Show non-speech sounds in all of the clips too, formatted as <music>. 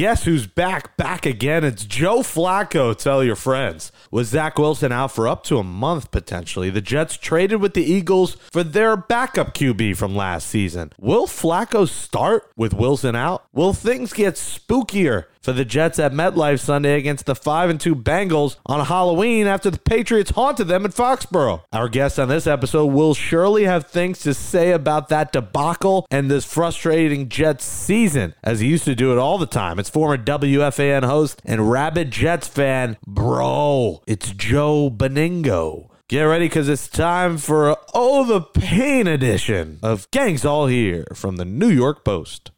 guess who's back? Back again. It's Joe Flacco. Tell your friends. With Zach Wilson out for up to a month potentially, the Jets traded with the Eagles for their backup QB from last season. Will Flacco start with Wilson out? Will things get spookier for the Jets at MetLife Sunday against the 5 and 2 Bengals on Halloween after the Patriots haunted them in Foxborough. Our guest on this episode will surely have things to say about that debacle and this frustrating Jets season, as he used to do it all the time. It's former WFAN host and rabid Jets fan, bro. It's Joe Benigno. Get ready because it's time for Oh the Pain edition of Gangs All Here from the New York Post.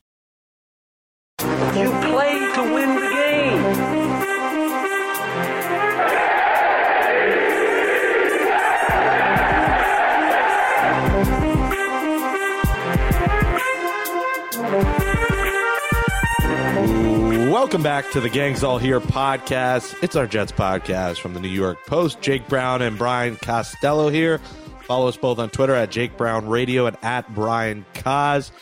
You play Welcome back to the Gangs All Here podcast. It's our Jets podcast from the New York Post. Jake Brown and Brian Costello here. Follow us both on Twitter at Jake Brown Radio and at Brian Cos.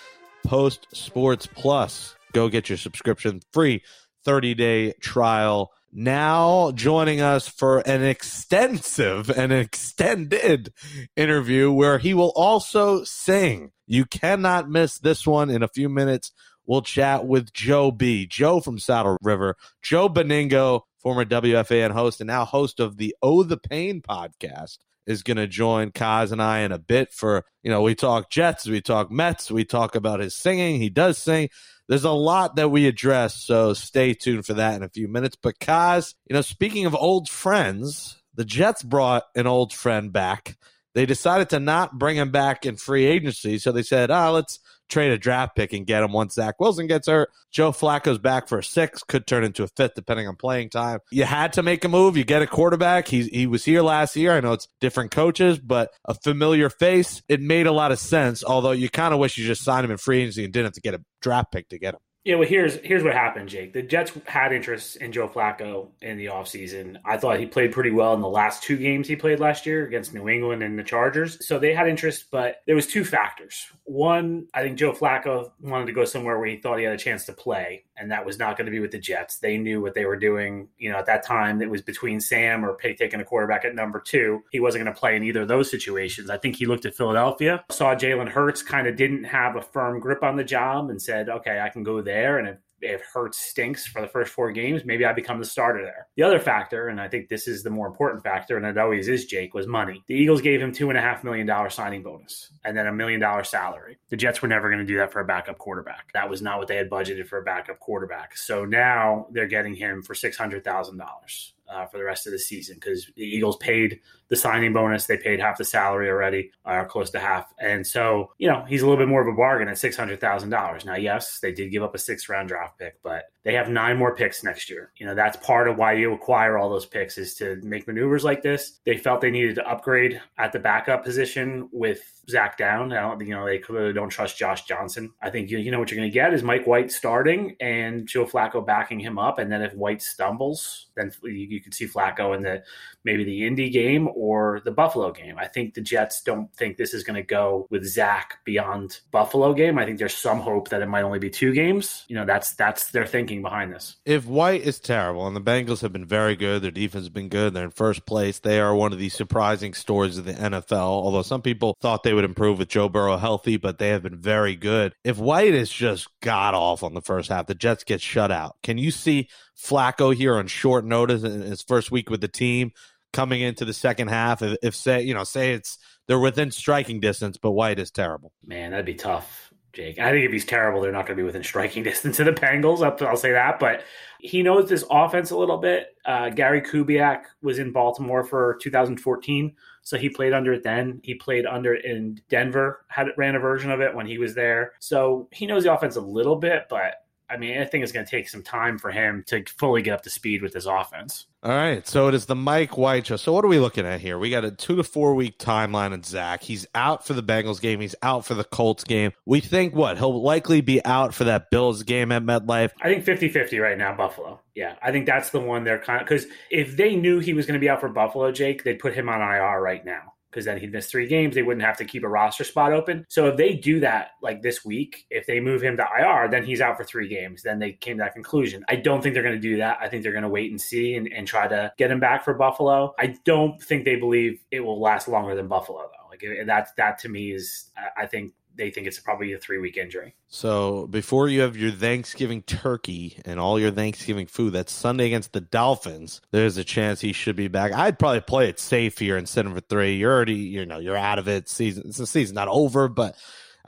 Post Sports Plus. Go get your subscription free 30 day trial. Now joining us for an extensive and extended interview where he will also sing. You cannot miss this one in a few minutes we'll chat with Joe B. Joe from Saddle River, Joe Benigno, former WFAN host and now host of the Oh the Pain podcast, is going to join Kaz and I in a bit for, you know, we talk Jets, we talk Mets, we talk about his singing. He does sing. There's a lot that we address, so stay tuned for that in a few minutes. But Kaz, you know, speaking of old friends, the Jets brought an old friend back. They decided to not bring him back in free agency, so they said, "Ah, oh, let's trade a draft pick and get him once Zach Wilson gets hurt. Joe Flacco's back for a six, could turn into a fifth depending on playing time. You had to make a move. You get a quarterback. He he was here last year. I know it's different coaches, but a familiar face. It made a lot of sense. Although you kind of wish you just signed him in free agency and didn't have to get a draft pick to get him. Yeah, well, here's here's what happened, Jake. The Jets had interest in Joe Flacco in the offseason. I thought he played pretty well in the last two games he played last year against New England and the Chargers. So they had interest, but there was two factors. One, I think Joe Flacco wanted to go somewhere where he thought he had a chance to play, and that was not going to be with the Jets. They knew what they were doing. You know, at that time, it was between Sam or Pay taking a quarterback at number two. He wasn't going to play in either of those situations. I think he looked at Philadelphia, saw Jalen Hurts kind of didn't have a firm grip on the job, and said, "Okay, I can go there." There and if if Hurts stinks for the first four games, maybe I become the starter there. The other factor, and I think this is the more important factor, and it always is, Jake, was money. The Eagles gave him two and a half million dollar signing bonus and then a million dollar salary. The Jets were never going to do that for a backup quarterback. That was not what they had budgeted for a backup quarterback. So now they're getting him for six hundred thousand dollars. Uh, for the rest of the season because the Eagles paid the signing bonus. They paid half the salary already, or uh, close to half. And so, you know, he's a little bit more of a bargain at $600,000. Now, yes, they did give up a six round draft pick, but they have nine more picks next year. You know, that's part of why you acquire all those picks is to make maneuvers like this. They felt they needed to upgrade at the backup position with Zach down. I don't, you know, they clearly don't trust Josh Johnson. I think you, you know what you're going to get is Mike White starting and Joe Flacco backing him up. And then if White stumbles, then you, you could see Flacco in the maybe the Indy game or the Buffalo game. I think the Jets don't think this is going to go with Zach beyond Buffalo game. I think there's some hope that it might only be two games. You know, that's that's their thinking behind this. If White is terrible, and the Bengals have been very good, their defense has been good, they're in first place. They are one of the surprising stories of the NFL. Although some people thought they would improve with Joe Burrow healthy, but they have been very good. If White is just god off on the first half, the Jets get shut out. Can you see Flacco here on short notice in his first week with the team coming into the second half? If, if say you know say it's they're within striking distance, but White is terrible. Man, that'd be tough. Jake. I think if he's terrible, they're not going to be within striking <laughs> distance of the Bengals. I'll, say that. But he knows this offense a little bit. Uh, Gary Kubiak was in Baltimore for 2014, so he played under it then. He played under it in Denver, had ran a version of it when he was there. So he knows the offense a little bit, but I mean, I think it's going to take some time for him to fully get up to speed with this offense. All right, so it is the Mike White show. So what are we looking at here? We got a two to four week timeline on Zach. He's out for the Bengals game. He's out for the Colts game. We think what he'll likely be out for that Bills game at MetLife. I think 50-50 right now, Buffalo. Yeah, I think that's the one they're kind of because if they knew he was going to be out for Buffalo, Jake, they'd put him on IR right now. Because then he'd miss three games. They wouldn't have to keep a roster spot open. So if they do that like this week, if they move him to IR, then he's out for three games. Then they came to that conclusion. I don't think they're going to do that. I think they're going to wait and see and, and try to get him back for Buffalo. I don't think they believe it will last longer than Buffalo though. Like that, that to me is, I think they think it's probably a three week injury. So before you have your Thanksgiving turkey and all your Thanksgiving food, that's Sunday against the Dolphins. There's a chance he should be back. I'd probably play it safe here and send him for three. You're already, you know, you're out of it. Season, it's the season not over, but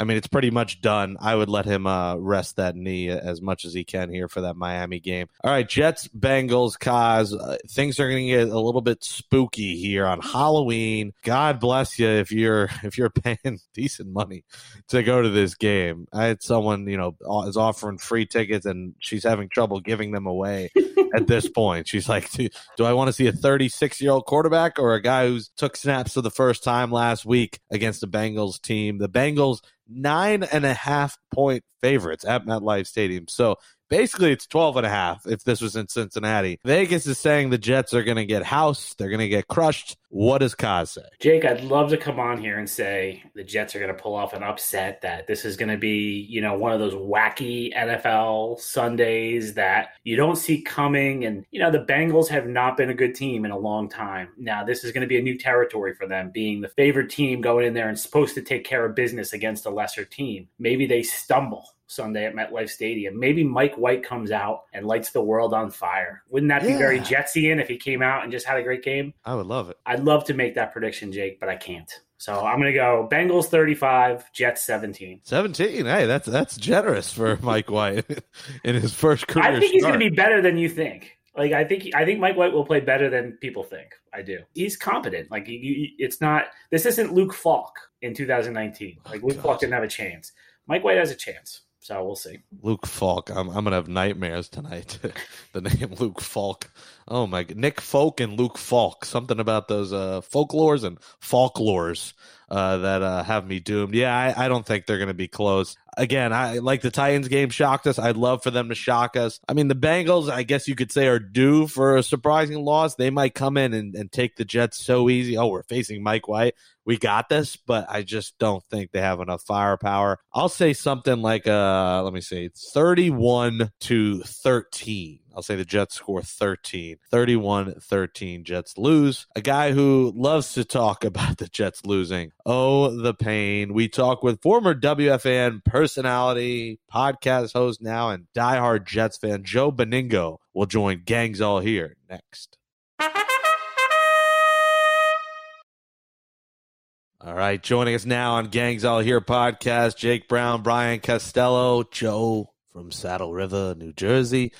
I mean, it's pretty much done. I would let him uh, rest that knee as much as he can here for that Miami game. All right, Jets, Bengals, Kaz. Uh, things are going to get a little bit spooky here on Halloween. God bless you if you're <laughs> if you're paying <laughs> decent money to go to this game. I had someone, you know, is offering free tickets and she's having trouble giving them away <laughs> at this point. She's like, do, do I want to see a 36 year old quarterback or a guy who's took snaps for the first time last week against the Bengals team? The Bengals nine and a half point favorites at MetLife Stadium. So basically it's 12 and a half if this was in Cincinnati. Vegas is saying the Jets are going to get housed, they're going to get crushed. What does Kaz say? Jake, I'd love to come on here and say the Jets are going to pull off an upset, that this is going to be, you know, one of those wacky NFL Sundays that you don't see coming. And, you know, the Bengals have not been a good team in a long time. Now, this is going to be a new territory for them, being the favored team going in there and supposed to take care of business against a lesser team. Maybe they stumble Sunday at MetLife Stadium. Maybe Mike White comes out and lights the world on fire. Wouldn't that yeah. be very Jetsian if he came out and just had a great game? I would love it. I'd love to make that prediction, Jake, but I can't. So I'm going to go Bengals 35, Jets 17. 17. Hey, that's that's generous for <laughs> Mike White <laughs> in his first career. I think he's going to be better than you think. Like I think I think Mike White will play better than people think. I do. He's competent. Like he, it's not. This isn't Luke Falk in 2019. Like oh, Luke God. Falk didn't have a chance. Mike White has a chance. So we'll see. Luke Falk. I'm, I'm gonna have nightmares tonight. <laughs> the name Luke Falk. Oh my Nick Folk and Luke Falk. Something about those uh, folklores and folklores uh, that uh, have me doomed. Yeah, I, I don't think they're gonna be close. Again, I like the Titans game shocked us. I'd love for them to shock us. I mean, the Bengals, I guess you could say, are due for a surprising loss. They might come in and, and take the Jets so easy. Oh, we're facing Mike White we got this, but I just don't think they have enough firepower. I'll say something like uh let me see, 31 to 13. I'll say the Jets score 13. 31 13. Jets lose. A guy who loves to talk <laughs> about the Jets losing. Oh, the pain. We talk with former WFAN personality, podcast host now, and diehard Jets fan Joe Benigno will join Gangs All Here next. All right, joining us now on Gangs All Here podcast, Jake Brown, Brian Costello, Joe from Saddle River, New Jersey.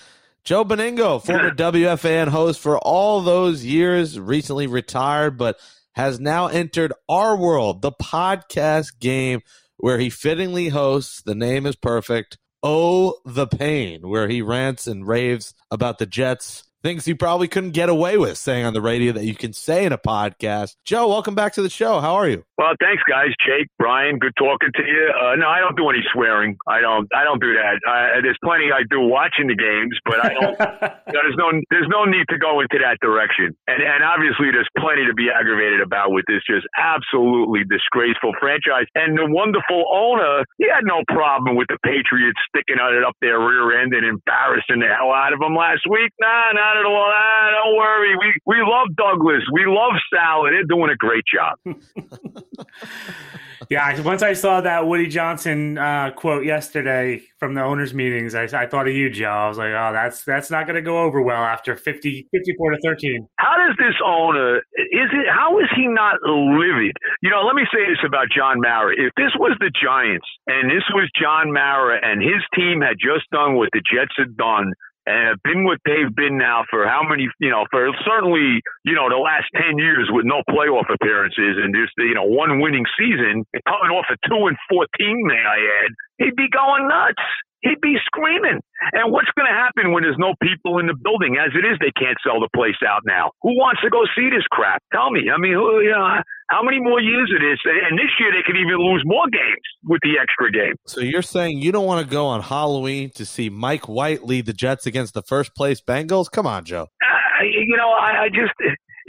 Joe Benigno, former WFAN host for all those years, recently retired, but has now entered our world, the podcast game, where he fittingly hosts. The name is perfect. Oh, the pain, where he rants and raves about the Jets things you probably couldn't get away with saying on the radio that you can say in a podcast. Joe, welcome back to the show. How are you? Well, thanks, guys. Jake, Brian, good talking to you. Uh, no, I don't do any swearing. I don't. I don't do that. Uh, there's plenty I do watching the games, but I don't. you <laughs> know, there's no. There's no need to go into that direction. And and obviously, there's plenty to be aggravated about with this just absolutely disgraceful franchise. And the wonderful owner, he had no problem with the Patriots sticking it up their rear end and embarrassing the hell out of them last week. Nah, nah not at all. Ah, don't worry. We we love Douglas. We love Sal. They're doing a great job. <laughs> yeah, once I saw that Woody Johnson uh, quote yesterday from the owners' meetings, I, I, thought of you, Joe. I was like, oh, that's that's not going to go over well after 50, 54 to 13. How does this owner, is it, how is he not livid? You know, let me say this about John Mara. If this was the Giants and this was John Mara and his team had just done what the Jets had done and been what they've been now for how many, you know, for certainly, you know, the last 10 years with no playoff appearances and just, you know, one winning season, coming off a 2 and 14, may I add, he'd be going nuts he'd be screaming. And what's going to happen when there's no people in the building? As it is, they can't sell the place out now. Who wants to go see this crap? Tell me. I mean, who, you know, how many more years it is? And this year they could even lose more games with the extra game. So you're saying you don't want to go on Halloween to see Mike White lead the Jets against the first place Bengals? Come on, Joe. Uh, you know, I, I just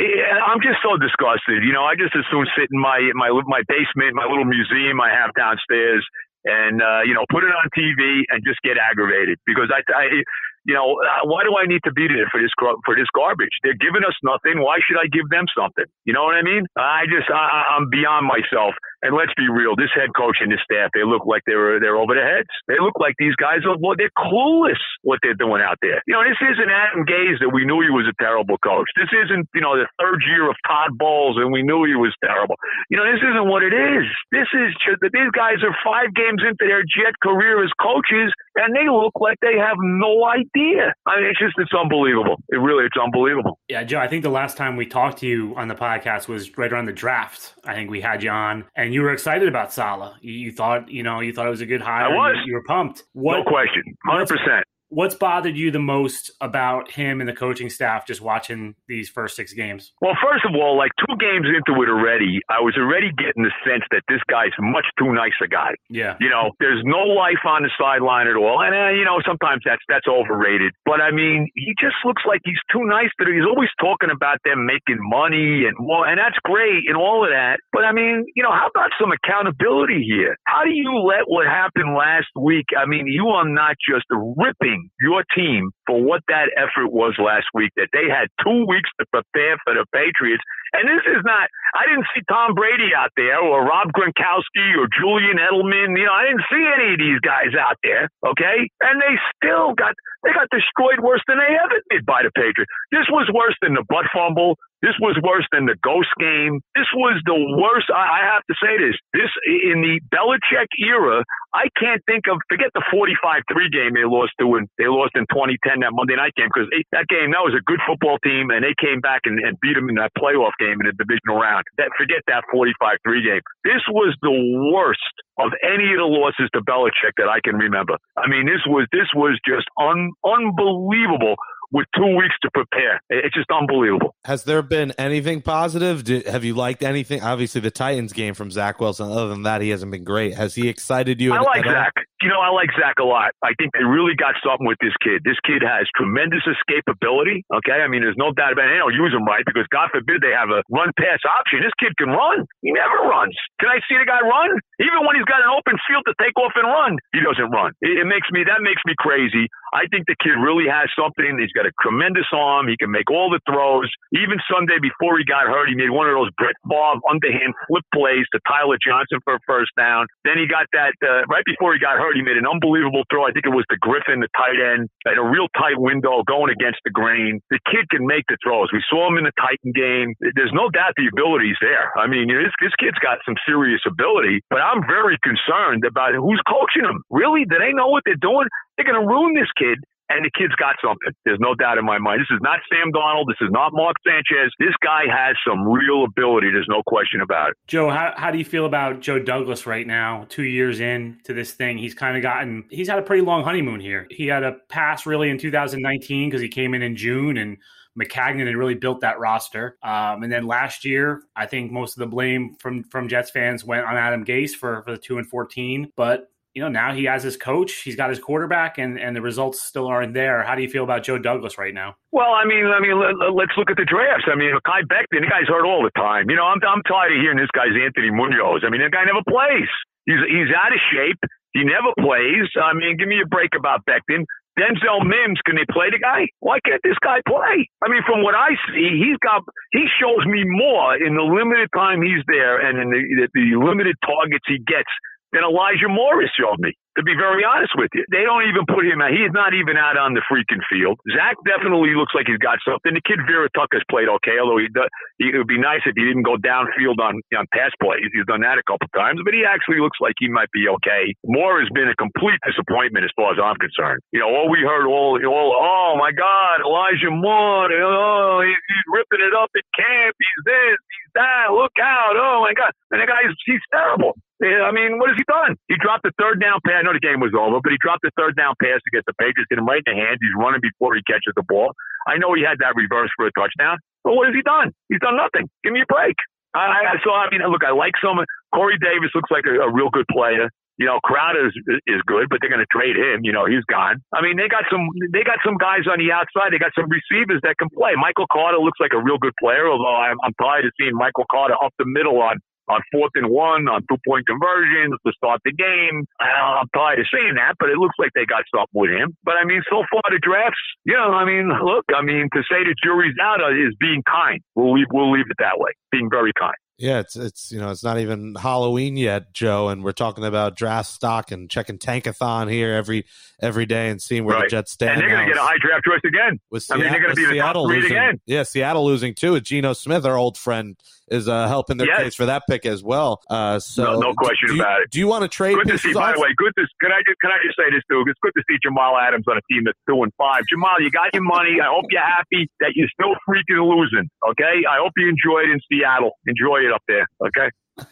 I'm just so disgusted. You know, I just assume sit in my my my basement, my little museum I have downstairs, and uh, you know, put it on TV and just get aggravated because I, I you know, uh, why do I need to be there for this for this garbage? They're giving us nothing. Why should I give them something? You know what I mean? I just I, I'm beyond myself. And let's be real, this head coach and this staff, they look like they're they're over their heads. They look like these guys are they're clueless what they're doing out there. You know, this isn't Adam Gase that we knew he was a terrible coach. This isn't you know the third year of Todd Bowles and we knew he was terrible. You know, this isn't what it is. This is just, these guys are five games into their Jet career as coaches, and they look like they have no idea idea. I mean, it's just it's unbelievable. It really it's unbelievable. Yeah, Joe. I think the last time we talked to you on the podcast was right around the draft. I think we had you on, and you were excited about Salah. You, you thought, you know, you thought it was a good hire. I was. You, you, were pumped. What, no question, hundred percent what's bothered you the most about him and the coaching staff just watching these first six games? Well, first of all, like two games into it already, I was already getting the sense that this guy's much too nice a guy. Yeah. You know, there's no life on the sideline at all. And, uh, you know, sometimes that's that's overrated. But, I mean, he just looks like he's too nice that he's always talking about them making money and, well, and that's great and all of that. But, I mean, you know, how about some accountability here? How do you let what happened last week? I mean, you are not just ripping your team for what that effort was last week, that they had two weeks to prepare for the Patriots. And this is not, I didn't see Tom Brady out there or Rob Gronkowski or Julian Edelman. You know, I didn't see any of these guys out there. Okay. And they still got, they got destroyed worse than they ever did by the Patriots. This was worse than the butt fumble. This was worse than the ghost game. This was the worst. I, I have to say this. This in the Belichick era, I can't think of. Forget the 45-3 game they lost to, and they lost in 2010 that Monday night game because that game that was a good football team, and they came back and, and beat them in that playoff game in the divisional round. That forget that 45-3 game. This was the worst of any of the losses to Belichick that I can remember. I mean, this was this was just un, unbelievable with two weeks to prepare. It's just unbelievable. Has there been anything positive? Did, have you liked anything? Obviously, the Titans game from Zach Wilson. Other than that, he hasn't been great. Has he excited you? I like Zach. All? You know, I like Zach a lot. I think they really got something with this kid. This kid has tremendous escapability. Okay, I mean, there's no doubt about it. They don't use him right because God forbid they have a run pass option. This kid can run. He never runs. Can I see the guy run? Even when he's got an open field to take off and run, he doesn't run. It, it makes me that makes me crazy. I think the kid really has something. He's got a tremendous arm. He can make all the throws. Even Sunday before he got hurt, he made one of those Brett Favre underhand flip plays to Tyler Johnson for a first down. Then he got that uh, right before he got hurt. He made an unbelievable throw. I think it was to Griffin, the tight end, at a real tight window going against the grain. The kid can make the throws. We saw him in the Titan game. There's no doubt the ability's there. I mean, this, this kid's got some serious ability, but I'm very concerned about who's coaching him. Really? Do they know what they're doing? They're going to ruin this kid and the kid's got something. There's no doubt in my mind. This is not Sam Darnold. This is not Mark Sanchez. This guy has some real ability. There's no question about it. Joe, how, how do you feel about Joe Douglas right now? Two years in to this thing, he's kind of gotten, he's had a pretty long honeymoon here. He had a pass really in 2019 because he came in in June and Maccagnan had really built that roster. Um, and then last year, I think most of the blame from from Jets fans went on Adam Gase for, for the two and fourteen. But you know, now he has his coach, he's got his quarterback, and, and the results still aren't there. How do you feel about Joe Douglas right now? Well, I mean, I mean, let, us look at the drafts. I mean, Kai Becton, the guy's hurt all the time. You know, I'm I'm tired of hearing this guy's Anthony Munoz. I mean, the guy never plays. He's he's out of shape. He never plays. I mean, give me a break about Becton. Denzel Mims, can they play the guy? Why can't this guy play? I mean, from what I see, he's got he shows me more in the limited time he's there and in the, the limited targets he gets than Elijah Morris showed me to be very honest with you. They don't even put him out. He's not even out on the freaking field. Zach definitely looks like he's got something. The kid Vera Tucker's played okay, although he, he it would be nice if he didn't go downfield on on pass plays. He's done that a couple times, but he actually looks like he might be okay. Moore has been a complete disappointment as far as I'm concerned. You know, all we heard all all oh my God, Elijah Moore, oh he's, he's ripping it up at camp. He's this, he's that. Look out! Oh my God, and the guy's he's terrible. I mean, what has he done? He dropped the third down pass I know the game was over, but he dropped the third down pass against the Patriots, hit him right in the hands. He's running before he catches the ball. I know he had that reverse for a touchdown, but what has he done? He's done nothing. Give me a break. I, I so I mean, look, I like some. Corey Davis looks like a, a real good player. You know, Crowder is, is good, but they're going to trade him. You know, he's gone. I mean, they got some they got some guys on the outside. They got some receivers that can play. Michael Carter looks like a real good player, although I'm, I'm tired of seeing Michael Carter up the middle on on fourth and one, on two point conversions to start the game. I'm tired of saying that, but it looks like they got something with him. But I mean, so far the drafts, you know, I mean, look, I mean, to say the jury's out uh, is being kind. We'll leave, we'll leave it that way, being very kind. Yeah, it's it's you know it's not even Halloween yet, Joe, and we're talking about draft stock and checking Tankathon here every every day and seeing where right. the Jets stand. And they're going to get a high draft choice again. With I mean, they're going to be the top losing, again. Yeah, Seattle losing too. With Geno Smith, our old friend, is uh, helping their yes. case for that pick as well. Uh, so no, no question do, about you, it. Do you want to trade? Good to see. By the way, good to can I just can I just say this too? It's good to see Jamal Adams on a team that's two and five. Jamal, you got your money. I hope you're happy that you're still freaking losing. Okay, I hope you enjoy it in Seattle. Enjoy it up there. Okay. <laughs>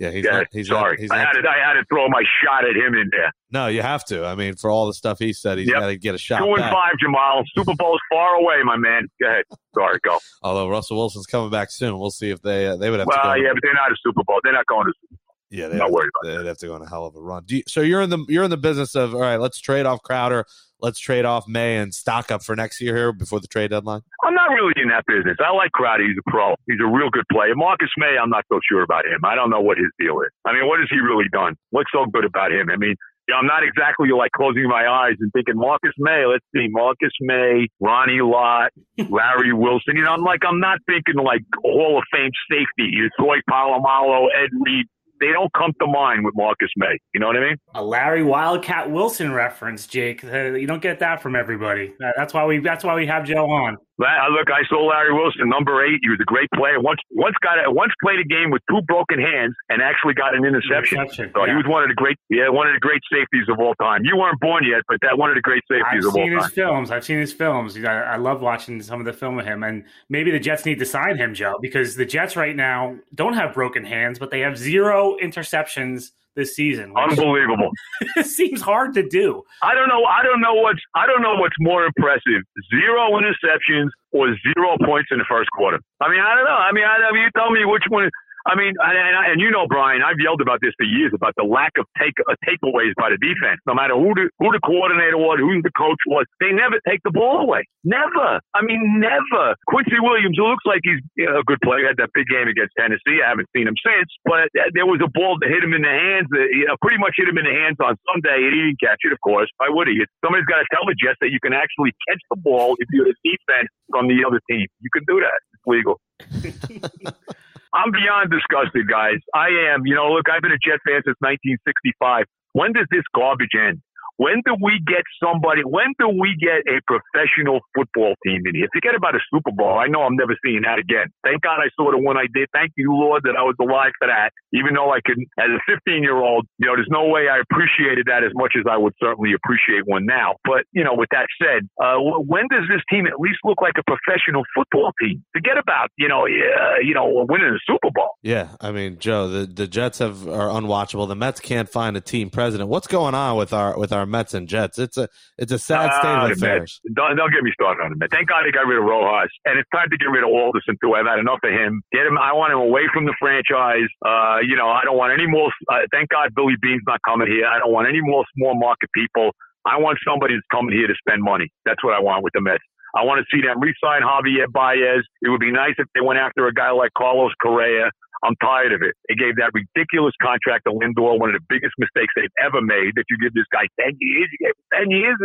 yeah, he's yeah, not, he's sorry. Not, he's I, not, had to, I had to throw my shot at him in there. No, you have to. I mean, for all the stuff he said, he's Yep. got to get a shot. Two and back. five, Jamal. Super Bowl's far away, my man. Go ahead. Sorry, go. Although Russell Wilson's coming back soon, we'll see if they uh, they would have to Well, go. yeah, but they're not a Super Bowl. They're not going to. Super Bowl. yeah, they Not have, worried to, they'd have to go on a hell of a run. Do you, so you're in the you're in the business of all right. Let's trade off Crowder. Let's trade off Maye and stock up for next year here before the trade deadline. I'm not really in that business. I like Crowder. He's a pro. He's a real good player. Marcus Maye, I'm not so sure about him. I don't know what his deal is. I mean, what has he really done? What's so good about him? I mean, you know, I'm not exactly like closing my eyes and thinking Marcus Maye. Let's see, Marcus Maye, Ronnie Lott, <laughs> Larry Wilson. You know, I'm like, I'm not thinking like Hall of Fame safety. You, Troy Polamalu, Ed Reed. They don't come to mind with Marcus Maye. You know what I mean? A Larry Wildcat Wilson reference, Jake. Uh, you don't get that from everybody. Uh, That's why we. That's why we have Joe on. La- uh, Look, I saw Larry Wilson, number eight. He was a great player. Once, once got a, once played a game with two broken hands and actually got an interception. Interception, So he was one of the great, yeah, one of the great safeties of all time. You weren't born yet, but that one of the great safeties I've of all time. I've seen his films. I've seen his films. I, I love watching some of the film of him. And maybe the Jets need to sign him, Joe, because the Jets right now don't have broken hands, but they have zero interceptions this season. Unbelievable. <laughs> seems hard to do. I don't know. I don't know what's. I don't know what's more impressive: zero interceptions or zero points in the first quarter. I mean, I don't know. I mean, I, I mean, you tell me which one. I mean, and, and, you know, Brian, I've yelled about this for years about the lack of take uh, takeaways by the defense. No matter who the who the coordinator was, who the coach was, they never take the ball away. Never. I mean, never. Quincy Williams, who looks like he's a good player, had that big game against Tennessee. I haven't seen him since, but there was a ball that hit him in the hands. That, you know, pretty much hit him in the hands on Sunday, he didn't catch it. Of course, why would he? Somebody's got to tell the Jets that you can actually catch the ball if you're the defense from the other team. You can do that. It's legal. <laughs> I'm beyond disgusted, guys. I am. You know, look, I've been a Jet fan since 1965. When does this garbage end? When do we get somebody? When do we get a professional football team in here? Forget about a Super Bowl. I know I'm never seeing that again. Thank God I saw the one I did. Thank you, Lord, that I was alive for that. Even though I could, as a 15 year old, you know, there's no way I appreciated that as much as I would certainly appreciate one now. But you know, with that said, uh, when does this team at least look like a professional football team? Forget about you know, uh, you know, winning a Super Bowl. Yeah, I mean, Joe, the, the Jets have are unwatchable. The Mets can't find a team president. What's going on with our with our Mets and Jets? It's a it's a sad state Ah, of affairs. Mets. Don't, don't get me started on the Mets. Thank God they got rid of Rojas, and it's time to get rid of Alderson too. I've had enough of him. Get him. I want him away from the franchise. Uh, you know, I don't want any more. Uh, thank God Billy Beane's not coming here. I don't want any more small market people. I want somebody that's coming here to spend money. That's what I want with the Mets. I want to see them re-sign Javier Baez. It would be nice if they went after a guy like Carlos Correa. I'm tired of it. They gave that ridiculous contract to Lindor, one of the biggest mistakes they've ever made. That you give this guy 10 years, you gave him 10 years.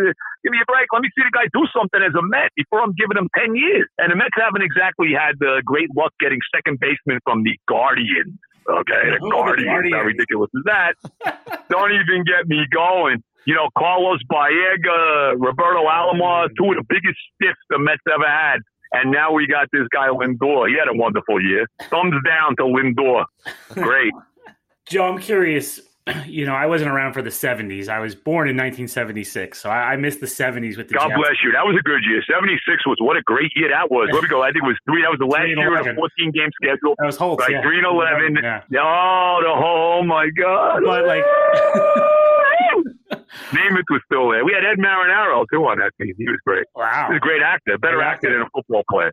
Give me a break. Let me see the guy do something as a Met before I'm giving him 10 years. And the Mets haven't exactly had the great luck getting second baseman from the Guardians. Okay, the Oh, the Guardians. How ridiculous is that? <laughs> Don't even get me going. You know, Carlos Baerga, Roberto Alomar, two of the biggest stiffs the Mets ever had. And now we got this guy Lindor. He had a wonderful year. Thumbs down to Lindor. Great. <laughs> Joe, I'm curious. <clears throat> You know, I wasn't around for the 70s. I was born in 1976, so I, I missed the 70s with the God Jets. bless you. That was a good year. 76 was what a great year that was. Where we go? I think it was three. That was the last year of a 14 game schedule. That was Holtz, Right, yeah. 3 and 11. Yeah. Oh, the oh my God. But, like- <laughs> Namath was still there. We had Ed Marinaro too on that team. He was great. Wow. He's a great actor, better Great actor actor. than a football player.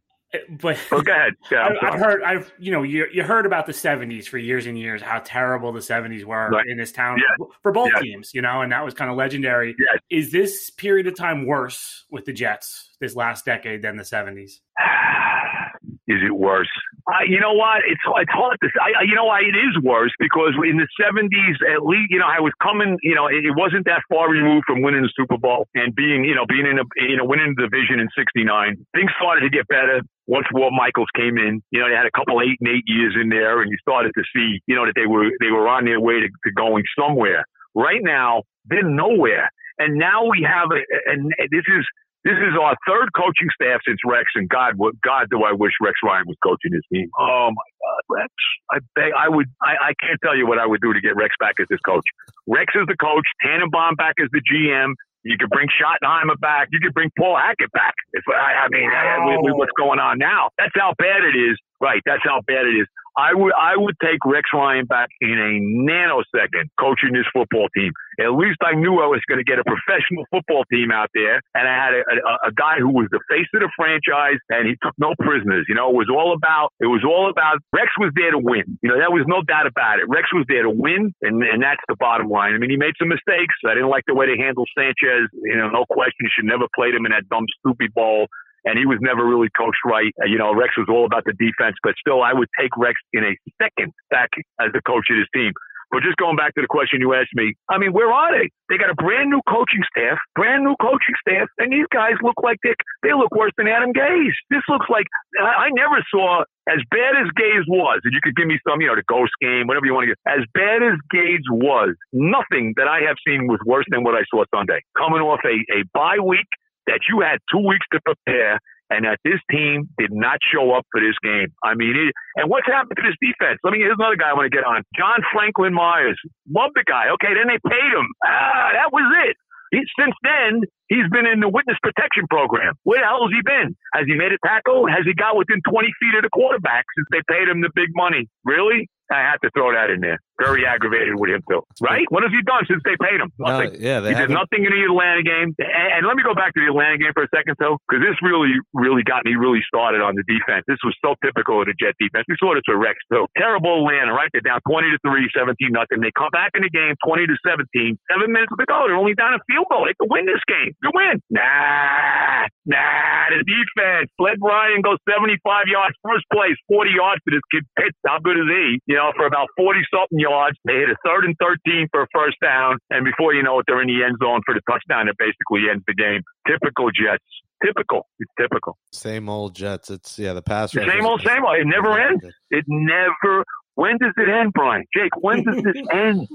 but oh, go ahead. <laughs> Yeah, I, have heard, I've you know, you, you heard about the '70s for years and years, how terrible the '70s were right. in this town yeah. for both yeah. teams, you know, and that was kind of legendary. Is this period of time worse with the Jets this last decade than the '70s? <sighs> <sighs> Is it worse? Uh, you know what? It's it's hard to. I, you know why it is worse because in the seventies, at least you know I was coming. You know, it, it, wasn't that far removed from winning the Super Bowl and being you know being in a you know winning the division in '69. Things started to get better once Walt Michaels came in. You know, they had a couple eight and eight years in there, and you started to see you know that they were they were on their way to, to going somewhere. Right now, they're nowhere. And now we have, a, and this is this is our third coaching staff since Rex, and God, God, do I wish Rex Ryan was coaching his team. Oh my God, Rex! I beg, I would, I, I can't tell you what I would do to get Rex back as his coach. Rex is the coach, Tannenbaum back as the GM. You could bring Schottenheimer back. You could bring Paul Hackett back. If I, I mean, wow. what's going on now? That's how bad it is. Right. That's how bad it is. I would I would take Rex Ryan back in a nanosecond coaching this football team. At least I knew I was going to get a professional football team out there, and I had a, a, a, guy who was the face of the franchise, and he took no prisoners. You know, it was all about it was all about Rex was there to win. You know, there was no doubt about it. Rex was there to win, and and that's the bottom line. I mean, he made some mistakes. I didn't like the way they handled Sanchez. You know, no question, should never played him in that dumb, stupid ball and he was never really coached right. Uh, you know, Rex was all about the defense, but still, I would take Rex in a second back as the coach of his team. But just going back to the question you asked me, I mean, where are they? They got a brand new coaching staff, brand new coaching staff, and these guys look like they they look worse than Adam Gase. This looks like I, I never saw as bad as Gase was, and you could give me some, you know, the ghost game, whatever you want to get. As bad as Gase was, nothing that I have seen was worse than what I saw Sunday. Coming off a, a bye week, that you had two weeks to prepare and that this team did not show up for this game. I mean, it, and what's happened to this defense? Let me, here's another guy I want to get on. John Franklin Myers. Love the guy. Okay, then they paid him. Ah, that was it. He, since then, he's been in the witness protection program. Where the hell has he been? Has he made a tackle? Has he got within 20 feet of the quarterback since they paid him the big money? Really? I have to throw that in there. Very aggravated with him too. Right? What has he done since they paid him? Nothing. Uh, yeah, he did nothing in the Atlanta game. And, and, let me go back to the Atlanta game for a second, though, because this really, really got me really started on the defense. This was so typical of the Jet defense. We saw this with Rex too. Terrible Atlanta, right? They're down 20 to 3, 17 nothing. They come back in the game 20 to 17. Seven minutes to go. They're only down a field goal. They can win this game. You win. Nah, nah. The defense. Let Ryan go 75 yards first place, 40 yards for this kid Pitts. How good is he? You know, for about 40 something yards. They hit a third and 13 for a first down. And before you know it, they're in the end zone for the touchdown that basically ends the game. Typical Jets. Typical. It's typical. Same old Jets. It's, yeah, the pass. The same old, same old. It never ends. It never. When does it end, Brian? Jake, when does this <laughs> end?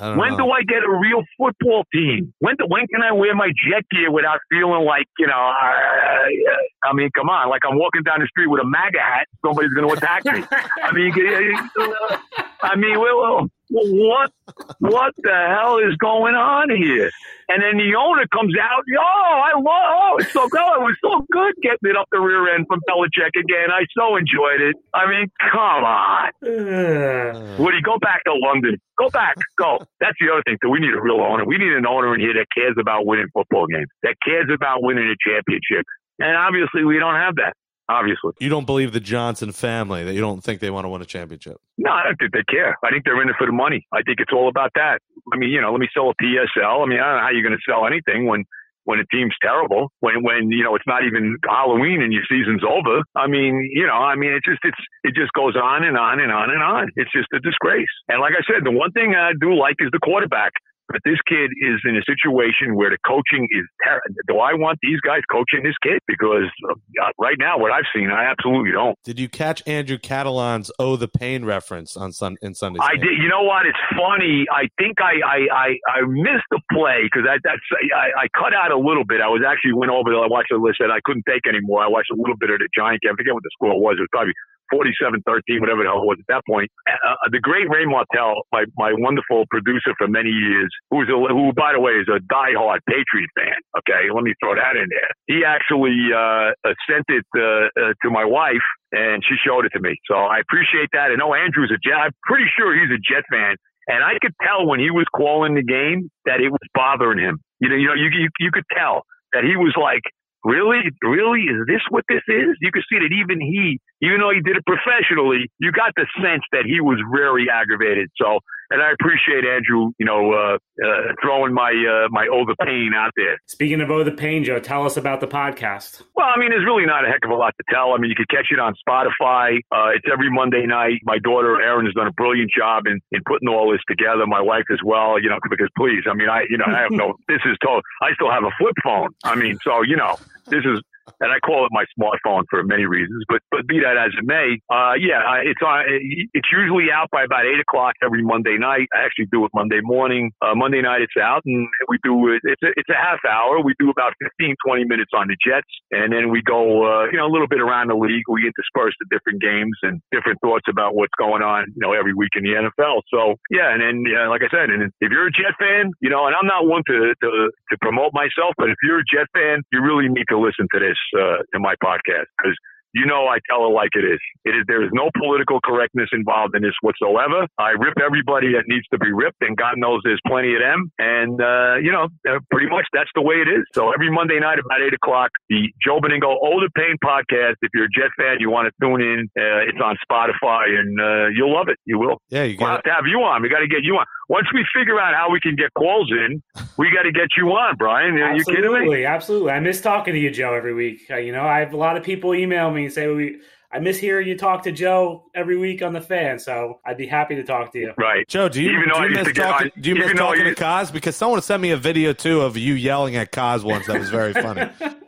When know. do I get a real football team? When do, when can I wear my jet gear without feeling like you know? I, I mean, come on, like I'm walking down the street with a MAGA hat. Somebody's going to attack me. <laughs> I mean, <laughs> I mean, well, what what the hell is going on here? And then the owner comes out, oh, I love, oh, it's so good. It was so good getting it up the rear end from Belichick again. I so enjoyed it. I mean, come on. Woody, go back to London. Go back. Go. That's the other thing. So we need a real owner. We need an owner in here that cares about winning football games, that cares about winning a championship. And obviously, we don't have that obviously. You don't believe the Johnson family that you don't think they want to win a championship? No, I don't think they care. I think they're in it for the money. I think it's all about that. I mean, you know, let me sell a PSL. I mean, I don't know how you're going to sell anything when when a team's terrible, when when you know it's not even Halloween and your season's over. I mean, you know, I mean, it just it's it just goes on and on and on and on. It's just a disgrace. And like I said, the one thing I do like is the quarterback. But this kid is in a situation where the coaching is. Ter- Do I want these guys coaching this kid? Because uh, right now, what I've seen, I absolutely don't. Did you catch Andrew Catalon's "Oh the Pain" reference on sun in Sunday? I did. You know what? It's funny. I think I I I, I missed the play because I that's I, I cut out a little bit. I was actually went over. I watched the list and I couldn't take anymore. I watched a little bit of the Giant game. I forget what the score was. It was probably 47 13, whatever the hell it was at that point. Uh, uh, the great Ray Martell, my, my wonderful producer for many years, who's a, who, by the way, is a diehard Patriot fan. Okay, let me throw that in there. He actually uh, uh sent it uh, uh, to my wife, and she showed it to me. So I appreciate that. I know Andrew's a Jet. I'm pretty sure he's a Jet fan. And I could tell when he was calling the game that it was bothering him. You know, you know, you, you, you could tell that he was like, really, really, is this what this is? You can see that even he, even though he did it professionally, you got the sense that he was very aggravated. So, and I appreciate Andrew, you know, uh, uh, throwing my uh, my Oh the Pain out there. Speaking of Oh the Pain, Joe, tell us about the podcast. Well, I mean, there's really not a heck of a lot to tell. I mean, you can catch it on Spotify. Uh, it's every Monday night. My daughter Erin has done a brilliant job in, in putting all this together. My wife as well. You know, because please, I mean, I you know I have no. <laughs> this is total. I still have a flip phone. I mean, so you know, this is and I call it my smartphone for many reasons. But but be that as it may, uh, yeah, it's on. It's usually out by about eight o'clock every Monday night. I actually do it Monday morning. Uh, Monday night it's out, and we do it. It's a, it's a half hour. We do about 15, 20 minutes on the Jets, and then we go, uh, you know, a little bit around the league. We intersperse the different games and different thoughts about what's going on, you know, every week in the NFL. So yeah, and then yeah, like I said, and if you're a Jet fan, you know, and I'm not one to to, to promote myself, but if you're a Jet fan, you really need to listen to this uh, in my podcast because you know I tell it like it is. It is there is no political correctness involved in this whatsoever. I rip everybody that needs to be ripped, and God knows there's plenty of them. And uh, you know, uh, pretty much that's the way it is. So every Monday night about eight o'clock, the Joe Benigno Older Pain podcast. If you're a Jet fan, you want to tune in. Uh, it's on Spotify, and uh, you'll love it. You will. Yeah, you we'll got have to have you on. We got to get you on. Once we figure out how we can get calls in, we got to get you on, Brian. Are you kidding me? Absolutely, absolutely. I miss talking to you, Joe, every week. Uh, you know, I have a lot of people email me and say we. I miss hearing you talk to Joe every week on the fan, so I'd be happy to talk to you. Right. Joe, do you, Even though do I you miss to get talking? do you miss even though talking to used- Kaz? Because someone sent me a video too of you yelling at Kaz once. That was very funny. <laughs>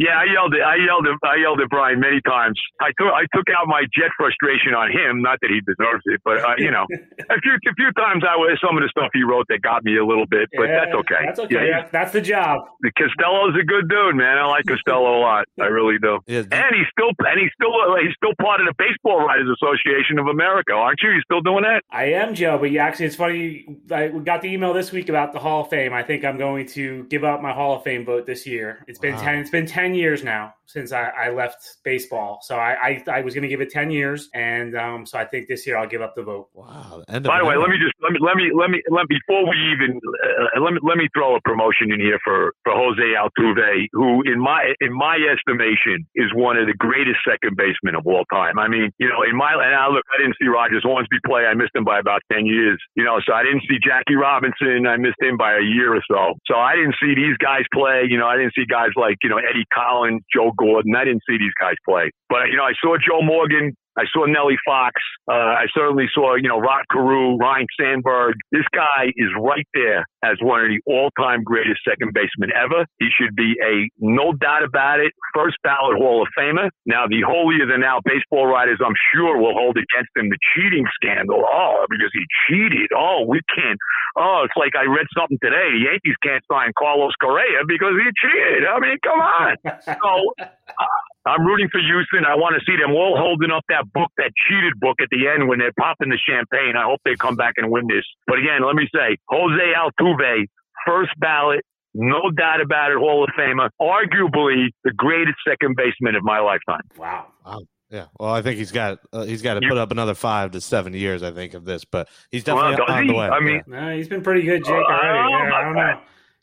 Yeah, I yelled at I yelled at I yelled at Brian many times. I took I took out my jet frustration on him. Not that he deserves it, but uh, you know, <laughs> a few a few times I was some of the stuff he wrote that got me a little bit, but Yeah, that's okay. That's okay. Yeah, That's, that's the job. he- Costello's a good dude, man. I like Costello a lot. I really do. <laughs> Yeah, And he's still and he's still uh, he's still part of the Baseball Writers Association of America, aren't you? You still doing that? I am Joe, but you actually, it's funny. I we got the email this week about the Hall of Fame. I think I'm going to give up my Hall of Fame vote this year. It's been Wow. ten. It's been ten years now since I, I left baseball. So I, I, I was going to give it ten years, and um, so I think this year I'll give up the vote. wow. the By the way, let me just let me let me let me let before we even uh, let me let me throw a promotion in here for for Jose Altuve, who in my in my estimation is one of the greatest second basemen of all time. I mean, you know, in my and I look, I didn't see Rogers Hornsby play. I missed him by about ten years. You know, so I didn't see Jackie Robinson. I missed him by a year or so. So I didn't see these guys play. You know, I didn't see guys like you know Eddie Collins, Joe Gordon. I didn't see these guys play. But you know, I saw Joe Morgan. I saw Nellie Fox. Uh, I certainly saw, you know, Rod Carew, Ryne Sandberg. This guy is right there as one of the all-time greatest second basemen ever. He should be a no doubt about it first ballot Hall of Famer. Now, the holier than now baseball writers, I'm sure, will hold against him the cheating scandal. Oh, because he cheated. Oh, we can't. Oh, it's like I read something today. The Yankees can't sign Carlos Correa because he cheated. I mean, come on. <laughs> So uh, I'm rooting for Houston. I want to see them all holding up that book, that cheated book at the end when they're popping the champagne. I hope they come back and win this. But again, let me say, Jose Altuve, first ballot, no doubt about it, Hall of Famer, arguably the greatest second baseman of my lifetime. Wow. Wow. Yeah, well, I think he's got uh, he's got to put up another five to seven years. I think of this, but he's definitely does on he? the way. I mean, yeah. No, he's been pretty good, Jake. Uh, Already. I Yeah, I don't know.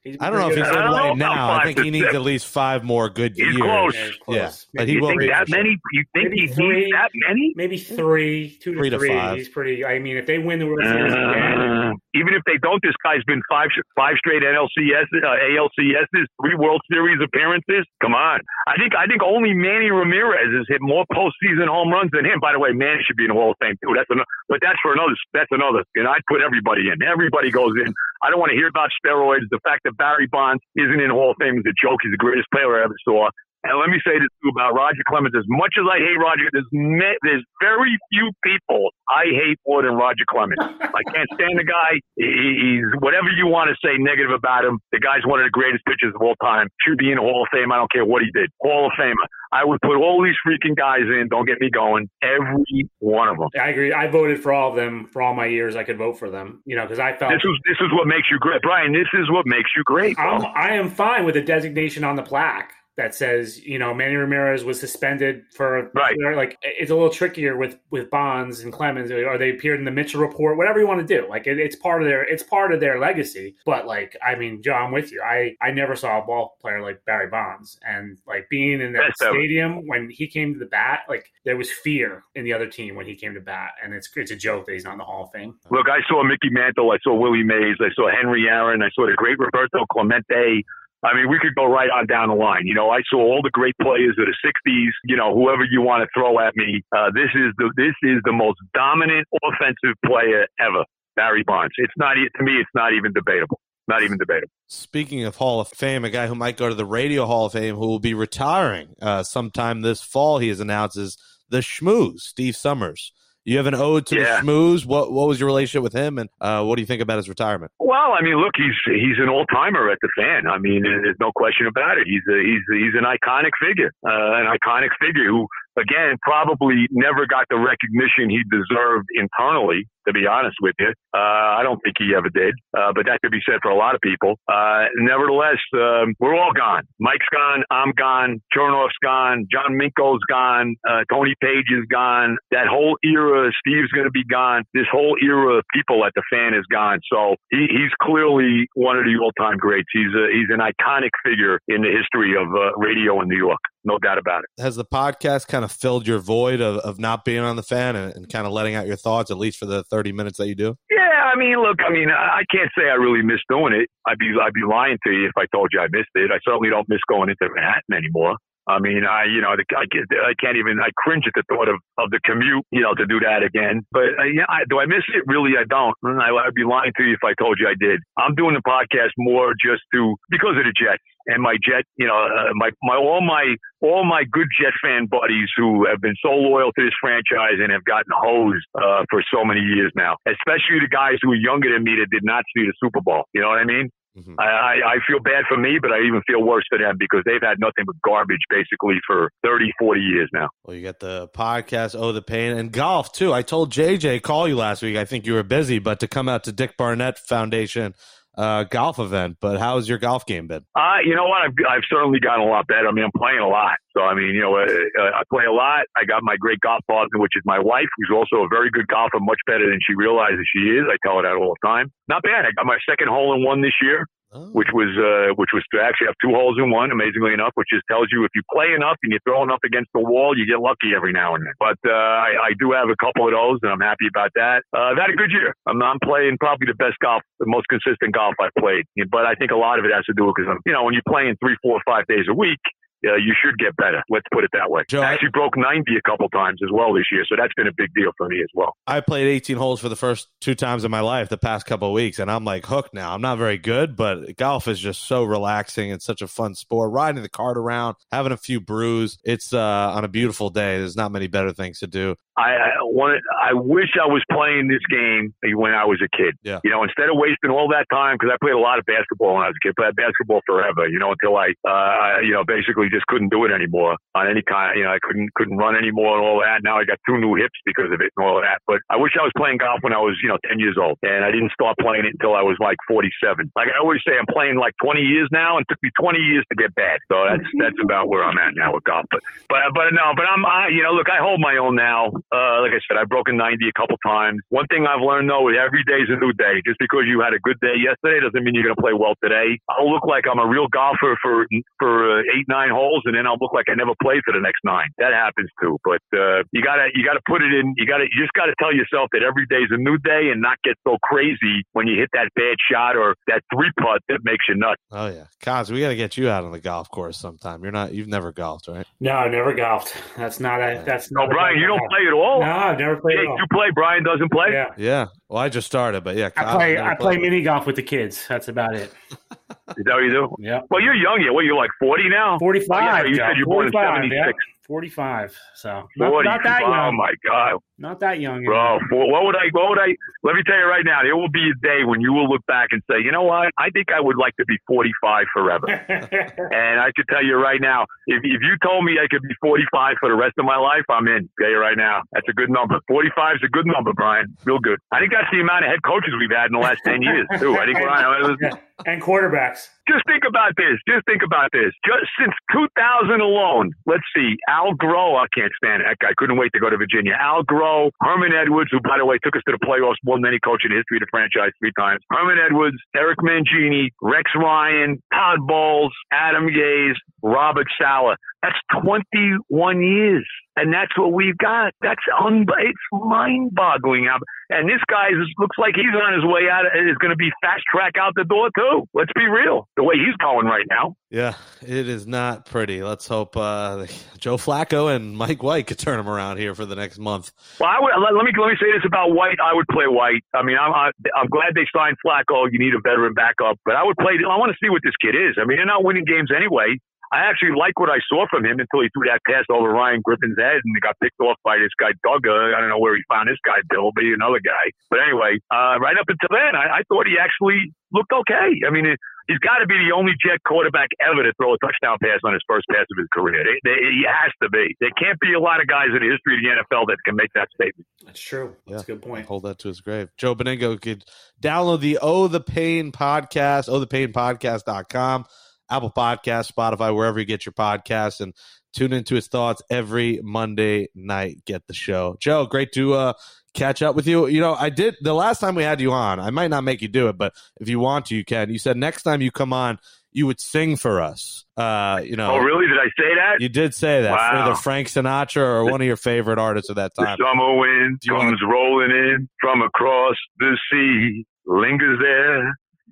He's I don't know if he's good. on the I way don't know now. I think he needs at least five more good He's years. close. Yeah, he's Yeah, but Maybe he you will think that sure. many? You think Maybe he three. needs that many? Maybe three, two to Three three. to five. He's pretty. I mean, if they win the World Series again, Uh, even if they don't, this guy's been five five straight NLCS, uh, ALCSs, three World Series appearances. Come on, I think I think only Manny Ramirez has hit more postseason home runs than him. By the way, Manny should be in the Hall of Fame too. That's another, but that's for another. That's another. And I'd put everybody in. Everybody goes in. I don't want to hear about steroids. The fact that Barry Bonds isn't in Hall of Fame is a joke. He's the greatest player I ever saw. And let me say this too about Roger Clemens. As much as I hate Roger, there's me- there's very few people I hate more than Roger Clemens. I can't stand the guy. He, he's whatever you want to say negative about him. The guy's one of the greatest pitchers of all time. Should be in the Hall of Fame. I don't care what he did. Hall of Famer. I would put all these freaking guys in. Don't get me going. Every one of them. I agree. I voted for all of them for all my years. I could vote for them. You know, because I felt This is this is what makes you great, Brian. This is what makes you great. I am fine with a designation on the plaque. That says you know Manny Ramirez was suspended for Right. Like it's a little trickier with with Bonds and Clemens, or they appeared in the Mitchell report, whatever you want to do. Like it, it's part of their it's part of their legacy. But like I mean, Joe, I'm with you. I I never saw a ball player like Barry Bonds, and like being in that ever. stadium when he came to the bat, like there was fear in the other team when he came to bat, and it's it's a joke that he's not in the Hall of Fame. Look, I saw Mickey Mantle, I saw Willie Mays, I saw Henry Aaron, I saw the great Roberto Clemente. I mean, we could go right on down the line. You know, I saw all the great players of the '60s. You know, whoever you want to throw at me, uh, this is the this is the most dominant offensive player ever, Barry Bonds. It's not to me, it's not even debatable. Not even debatable. Speaking of Hall of Fame, a guy who might go to the Radio Hall of Fame who will be retiring uh, sometime this fall, he has announced is the Schmooze, Steve Summers. You have an ode to Yeah. the Schmooze. What what was your relationship with him, and uh, what do you think about his retirement? Well, I mean, look, he's he's an old timer at the fan. I mean, there's no question about it. He's a, he's he's an iconic figure, uh, an iconic figure who, again, probably never got the recognition he deserved internally. To be honest with you, uh, I don't think he ever did. Uh, but that could be said for a lot of people. Uh, nevertheless, um, we're all gone. Mike's gone. I'm gone. Chernoff's gone. John Minko's gone. Uh, Tony Paige is gone. That whole era, Steve's going to be gone. This whole era of people at the fan is gone. So he, he's clearly one of the all-time greats. He's a, he's an iconic figure in the history of uh, radio in New York. No doubt about it. Has the podcast kind of filled your void of, of not being on the fan and, and kind of letting out your thoughts, at least for the thirty minutes that you do? Yeah, I mean, look, I mean, I I can't say I really miss doing it. I'd be I'd be lying to you if I told you I missed it. I certainly don't miss going into Manhattan anymore. I mean, I you know, I, I can't even I cringe at the thought of, of the commute, you know, to do that again. But uh, yeah, I, do I miss it? Really, I don't. I, I'd be lying to you if I told you I did. I'm doing the podcast more just to because of the Jets and my Jet, you know, uh, my my all my all my good Jet fan buddies who have been so loyal to this franchise and have gotten hosed uh, for so many years now, especially the guys who are younger than me that did not see the Super Bowl. You know what I mean? Mhm. I, I, I feel bad for me, but I even feel worse for them because they've had nothing but garbage basically for 30, 40 years now. Well, you got the podcast, Oh the Pain, and golf too. I told JJ call you last week. I think you were busy, but to come out to Dick Barnett Foundation uh, golf event. But how's your golf game been? Uh, you know what? I've, I've certainly gotten a lot better. I mean, I'm playing a lot. So, I mean, you know, uh, uh, I play a lot. I got my great golf partner, which is my wife, who's also a very good golfer, much better than she realizes she is. I tell her that all the time. Not bad. I got my second hole in one this year. Oh. which was uh, which was to actually have two holes in one, amazingly enough, which just tells you if you play enough and you throw enough against the wall, you get lucky every now and then. But uh, I, I do have a couple of those, and I'm happy about that. Uh, I've had a good year. I'm, I'm playing probably the best golf, the most consistent golf I've played. But I think a lot of it has to do because I'm, you know when you're playing three, four, five days a week. Uh, you should get better. Let's put it that way. Joe, I I- actually broke 90 a couple times as well this year, so that's been a big deal for me as well. I played 18 holes for the first two times in my life the past couple of weeks, and I'm like hooked now. I'm not very good, but golf is just so relaxing. It's such a fun sport. Riding the cart around, having a few brews. It's uh, on a beautiful day. There's not many better things to do. I I wanted. I wish I was playing this game when I was a kid. Yeah. You know, instead of wasting all that time because I played a lot of basketball when I was a kid. Played basketball forever. You know, until I, uh, you know, basically just couldn't do it anymore on any kind. You know, I couldn't couldn't run anymore and all that. Now I got two new hips because of it and all of that. But I wish I was playing golf when I was, you know, 10 years old, and I didn't start playing it until I was like 47. Like I always say, I'm playing like 20 years now, and it took me 20 years to get bad. So that's that's about where I'm at now with golf. But but but no, but I'm I, you know, look, I hold my own now. Uh, like I said, I've broken 90 a couple times. One thing I've learned though is every day's a new day. Just because you had a good day yesterday doesn't mean you're going to play well today. I'll look like I'm a real golfer for for uh, eight nine holes, and then I'll look like I never played for the next nine. That happens too. But uh, you gotta you gotta put it in. You gotta you just gotta tell yourself that every day is a new day, and not get so crazy when you hit that bad shot or that three putt that makes you nuts. Oh yeah, Cos, we got to get you out on the golf course sometime. You're not, you've never golfed, right? No, I've never golfed. That's not a. That's No, not a- Brian, you don't play at all. No, I've never played. Jake, at all. you play. Brian doesn't play. Yeah. Yeah. Well, I just started, but yeah, I play. I play played. mini golf with the kids. That's about it. Is that what you do? Yeah. Well, you're young yet. What, you're like 40 now? Forty-five. Oh, yeah, you Joe. said you're born in 45, 76. yeah. Forty-five. So not, 40. not that oh, my God. Not that young. Bro, for, what would I, what would I, let me tell you right now, there will be a day when you will look back and say, you know what? I think I would like to be 45 forever. <laughs> and I could tell you right now, if, if you told me I could be 45 for the rest of my life, I'm in. Tell you right now. That's a good number. 45 is a good number, Brian. Real good. I think that's the amount of head coaches we've had in the last 10 years, too. I think, Brian, <laughs> Yeah. and quarterbacks. just think about this. Just think about this. Just since 2000 alone, let's see, Al Groh, I can't stand it. That guy couldn't wait to go to Virginia. Al Groh, Herman Edwards, who, by the way, took us to the playoffs more than any coach in the history of the franchise three times. Herman Edwards, Eric Mangini, Rex Ryan, Todd Bowles, Adam Gase, Robert Saleh. That's 21 years. And that's what we've got. That's un- it's mind boggling. And this guy is, looks like he's on his way out. Is going to be fast track out the door too. Let's be real. The way he's going right now. Yeah, it is not pretty. Let's hope uh, Joe Flacco and Mike White could turn him around here for the next month. Well, I would, let, me let me say this about White. I would play White. I mean, I'm I, am i am glad they signed Flacco. You need a veteran backup, but I would play. I want to see what this kid is. I mean, they're not winning games anyway. I actually like what I saw from him until he threw that pass over Ryan Griffin's head and he got picked off by this guy Doug. I don't know where he found this guy Bill, but another guy. But anyway, uh, right up until then, I, I thought he actually looked okay. I mean, it, he's got to be the only Jet quarterback ever to throw a touchdown pass on his first pass of his career. They, they, he has to be. There can't be a lot of guys in the history of the NFL that can make that statement. That's true. That's yeah. a good point. Hold that to his grave. Joe Benigno could download the Oh the Pain podcast, ohthepainpodcast.com. Apple Podcast, Spotify, wherever you get your podcasts, and tune into his thoughts every Monday night. Get the show. Joe, great to uh, catch up with you. You know, I did the last time we had you on. I might not make you do it, but if you want to, you can. You said next time you come on, you would sing for us. Uh, you know. Oh, really? Did I say that? You did say that wow. for the Frank Sinatra or one of your favorite artists of that time. The summer wind comes wanna... rolling in from across the sea, lingers there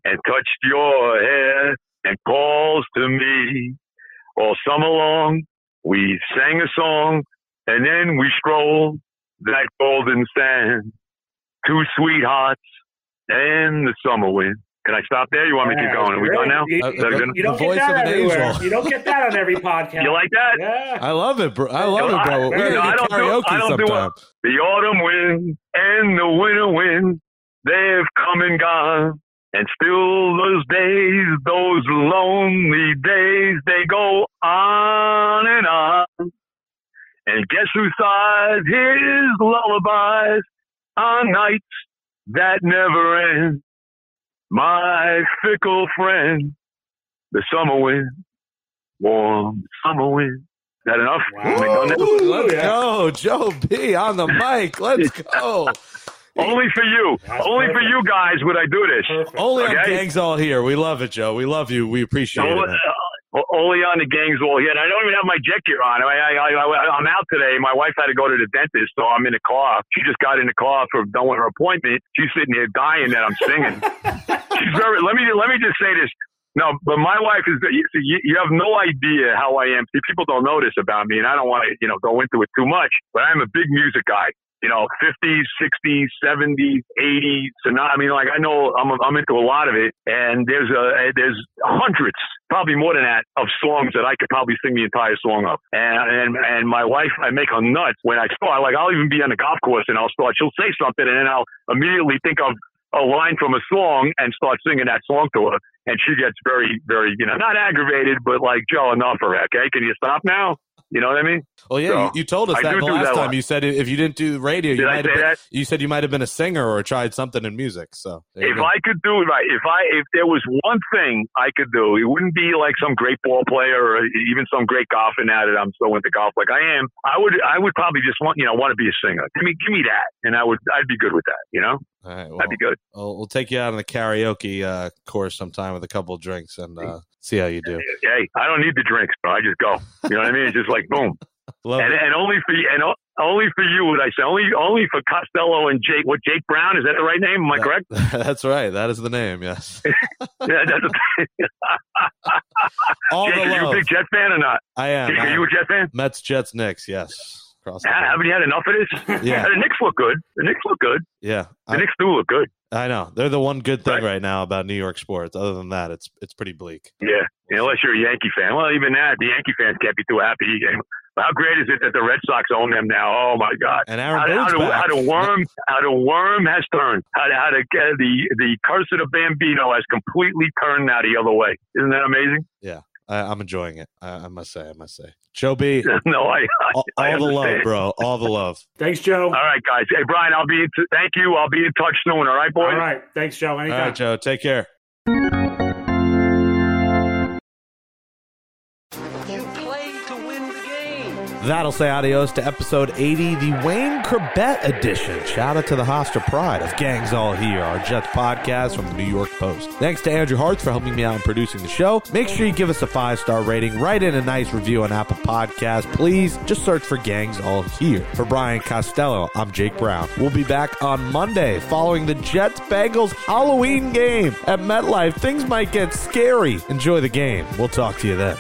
and touched your hair and calls to me. All summer long, we sang a song and then we strolled that golden sand. Two sweethearts and the summer wind. Can I stop there? You want me to keep going? Are we done now? You, you, you don't get that everywhere. You don't get that on every podcast. You like that? Yeah. I love it, bro. I love it, bro. We're gonna get karaoke do, I don't sometime. Do the autumn wind and the winter wind, they've come and gone. And still those days, those lonely days, they go on and on. And guess who sighs his lullabies on nights that never end? My fickle friend, the summer wind, warm summer wind. Is that enough? Wow. Let's go, Joe B on the mic. Let's <laughs> go. Only for you. That's Only perfect. for you guys would I do this. Perfect. Only okay? on Gangs All Here. We love it, Joe. We love you. We appreciate only, it. Uh, only on the Gangs All Here. And I don't even have my jet gear on. I, I, I, am out today. My wife had to go to the dentist, so I'm in the car. She just got in the car for done with her appointment. She's sitting here dying that I'm singing. <laughs> She's very. Let me let me just say this. No, but my wife is. You, you have no idea how I am. People don't know this about me, and I don't want to, you know, go into it too much. But I'm a big music guy you know, 50s, 60s, 70s, 80s. So now, I mean, like I know I'm, I'm into a lot of it, and there's a there's hundreds, probably more than that, of songs that I could probably sing the entire song of. And and and my wife, I make her nuts when I start. Like I'll even be on the golf course and I'll start. She'll say something, and then I'll immediately think of a line from a song and start singing that song to her. And she gets very, very, you know, not aggravated, but like, Joe, enough that. Okay. Can you stop now? You know what I mean? Well, yeah, so, you, you, told us that the last that time. You said if you didn't do radio, Did you might have been, you said you might have been a singer or tried something in music. So if I could do it right, if I if there was one thing I could do, it wouldn't be like some great ball player or even some great golfing at it. I'm so into golf like I am. I would I would probably just want you know want to be a singer. Give me give me that, and I would I'd be good with that. You know. All right, well, That'd be good. We'll, we'll, take you out on the karaoke uh, course sometime with a couple of drinks and uh, see how you do. Hey, I don't need the drinks, bro. I just go. You know what I mean? It's just like boom. <laughs> Love and, and only for you, and only for you would I say only only for Costello and Jake. What Jake Brown is that the right name? Am I correct? <laughs> That's right. That is the name. Yes. <laughs> yeah, that's All Jake, the are you a big Jet fan or not? I am. Jake, are you a Jet fan? Mets, Jets, Knicks. Yes. Haven't you had enough of this? Yeah. <laughs> the Knicks look good. The Knicks look good. Yeah. The I, Knicks do look good. I know. They're the one good thing right. right now about New York sports. Other than that, it's it's pretty bleak. Yeah. Unless you're a Yankee fan. Well, even that, the Yankee fans can't be too happy. How great is it that the Red Sox own them now? Oh my God! And Aaron how, how, the, how the worm how the worm has turned. How, how the the the curse of the Bambino has completely turned now the other way. Isn't that amazing? Yeah. I, am enjoying it. I, I, must say. I must say. Joe B. <laughs> no, I, I all, I the love, bro. All the love. <laughs> Thanks, Joe. All right, guys. Hey, Brian, I'll be. In t- thank you. I'll be in touch soon. All right, boys. All right. Thanks, Joe. Anytime. All right, Joe. Take care. That'll say adios to episode 80, the Wayne Chrebet edition. Shout out to the Hoster Pride of Gangs All Here, our Jets podcast from the New York Post. Thanks to Andrew Hartz for helping me out in producing the show. Make sure you give us a five star rating, write in a nice review on Apple Podcasts. Please just search for Gangs All Here. For Brian Costello, I'm Jake Brown. We'll be back on Monday following the Jets Bengals Halloween game at MetLife. Things might get scary. Enjoy the game. We'll talk to you then.